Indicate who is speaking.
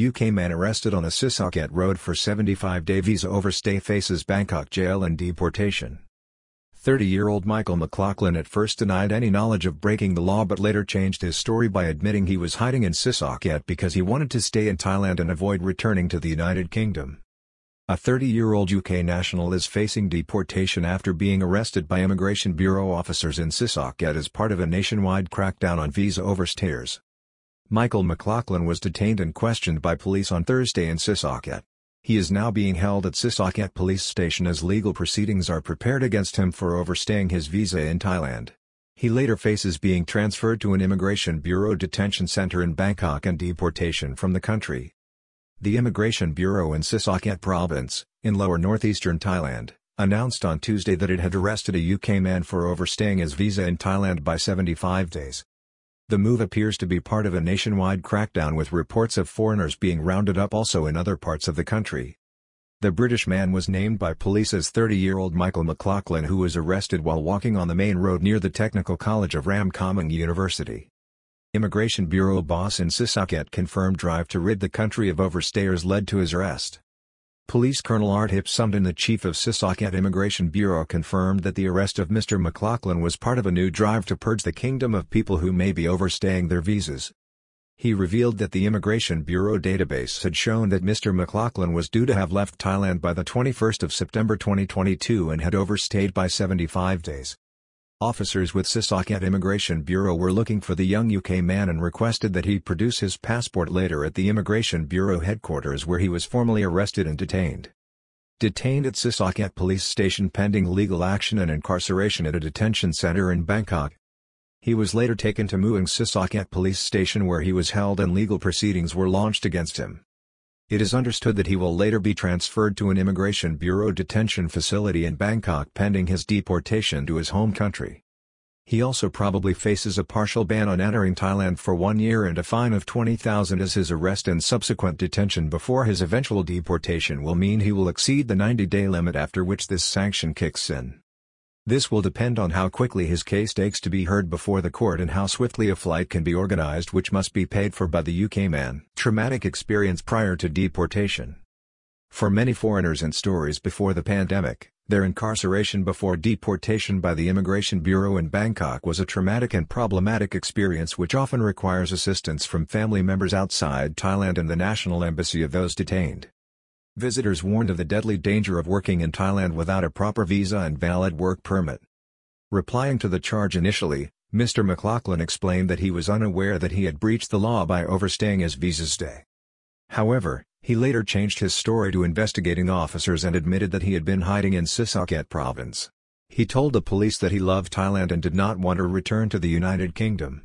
Speaker 1: UK man arrested on a Sisaket road for 75-day visa overstay faces Bangkok jail and deportation. 30-year-old Michael McLaughlin at first denied any knowledge of breaking the law but later changed his story by admitting he was hiding in Sisaket because he wanted to stay in Thailand and avoid returning to the United Kingdom. A 30-year-old UK national is facing deportation after being arrested by Immigration Bureau officers in Sisaket as part of a nationwide crackdown on visa overstayers. Michael McLaughlin was detained and questioned by police on Thursday in Sisaket. He is now being held at Sisaket police station as legal proceedings are prepared against him for overstaying his visa in Thailand. He later faces being transferred to an Immigration Bureau detention center in Bangkok and deportation from the country. The Immigration Bureau in Sisaket province, in lower northeastern Thailand, announced on Tuesday that it had arrested a UK man for overstaying his visa in Thailand by 75 days. The move appears to be part of a nationwide crackdown with reports of foreigners being rounded up also in other parts of the country. The British man was named by police as 30-year-old Michael McLaughlin who was arrested while walking on the main road near the Technical College of Ramkhamhaeng University. Immigration Bureau boss in Sisaket confirmed drive to rid the country of overstayers led to his arrest. Police Colonel Art Hipsumden the chief of Sisaket Immigration Bureau confirmed that the arrest of Mr. McLaughlin was part of a new drive to purge the kingdom of people who may be overstaying their visas. He revealed that the Immigration Bureau database had shown that Mr. McLaughlin was due to have left Thailand by the 21st of September 2022 and had overstayed by 75 days. Officers with Sisaket Immigration Bureau were looking for the young UK man and requested that he produce his passport later at the Immigration Bureau headquarters where he was formally arrested and detained. Detained at Sisaket police station pending legal action and incarceration at a detention center in Bangkok. He was later taken to Mueang Sissaket police station where he was held and legal proceedings were launched against him. It is understood that he will later be transferred to an Immigration Bureau detention facility in Bangkok pending his deportation to his home country. He also probably faces a partial ban on entering Thailand for one year and a fine of 20,000 as his arrest and subsequent detention before his eventual deportation will mean he will exceed the 90-day limit after which this sanction kicks in. This will depend on how quickly his case takes to be heard before the court and how swiftly a flight can be organized which must be paid for by the UK man. Traumatic experience prior to deportation. For many foreigners and stories before the pandemic, their incarceration before deportation by the Immigration Bureau in Bangkok was a traumatic and problematic experience which often requires assistance from family members outside Thailand and the national embassy of those detained. Visitors warned of the deadly danger of working in Thailand without a proper visa and valid work permit. Replying to the charge initially, Mr. McLaughlin explained that he was unaware that he had breached the law by overstaying his visa stay. However, he later changed his story to investigating officers and admitted that he had been hiding in Sisaket province. He told the police that he loved Thailand and did not want to return to the United Kingdom.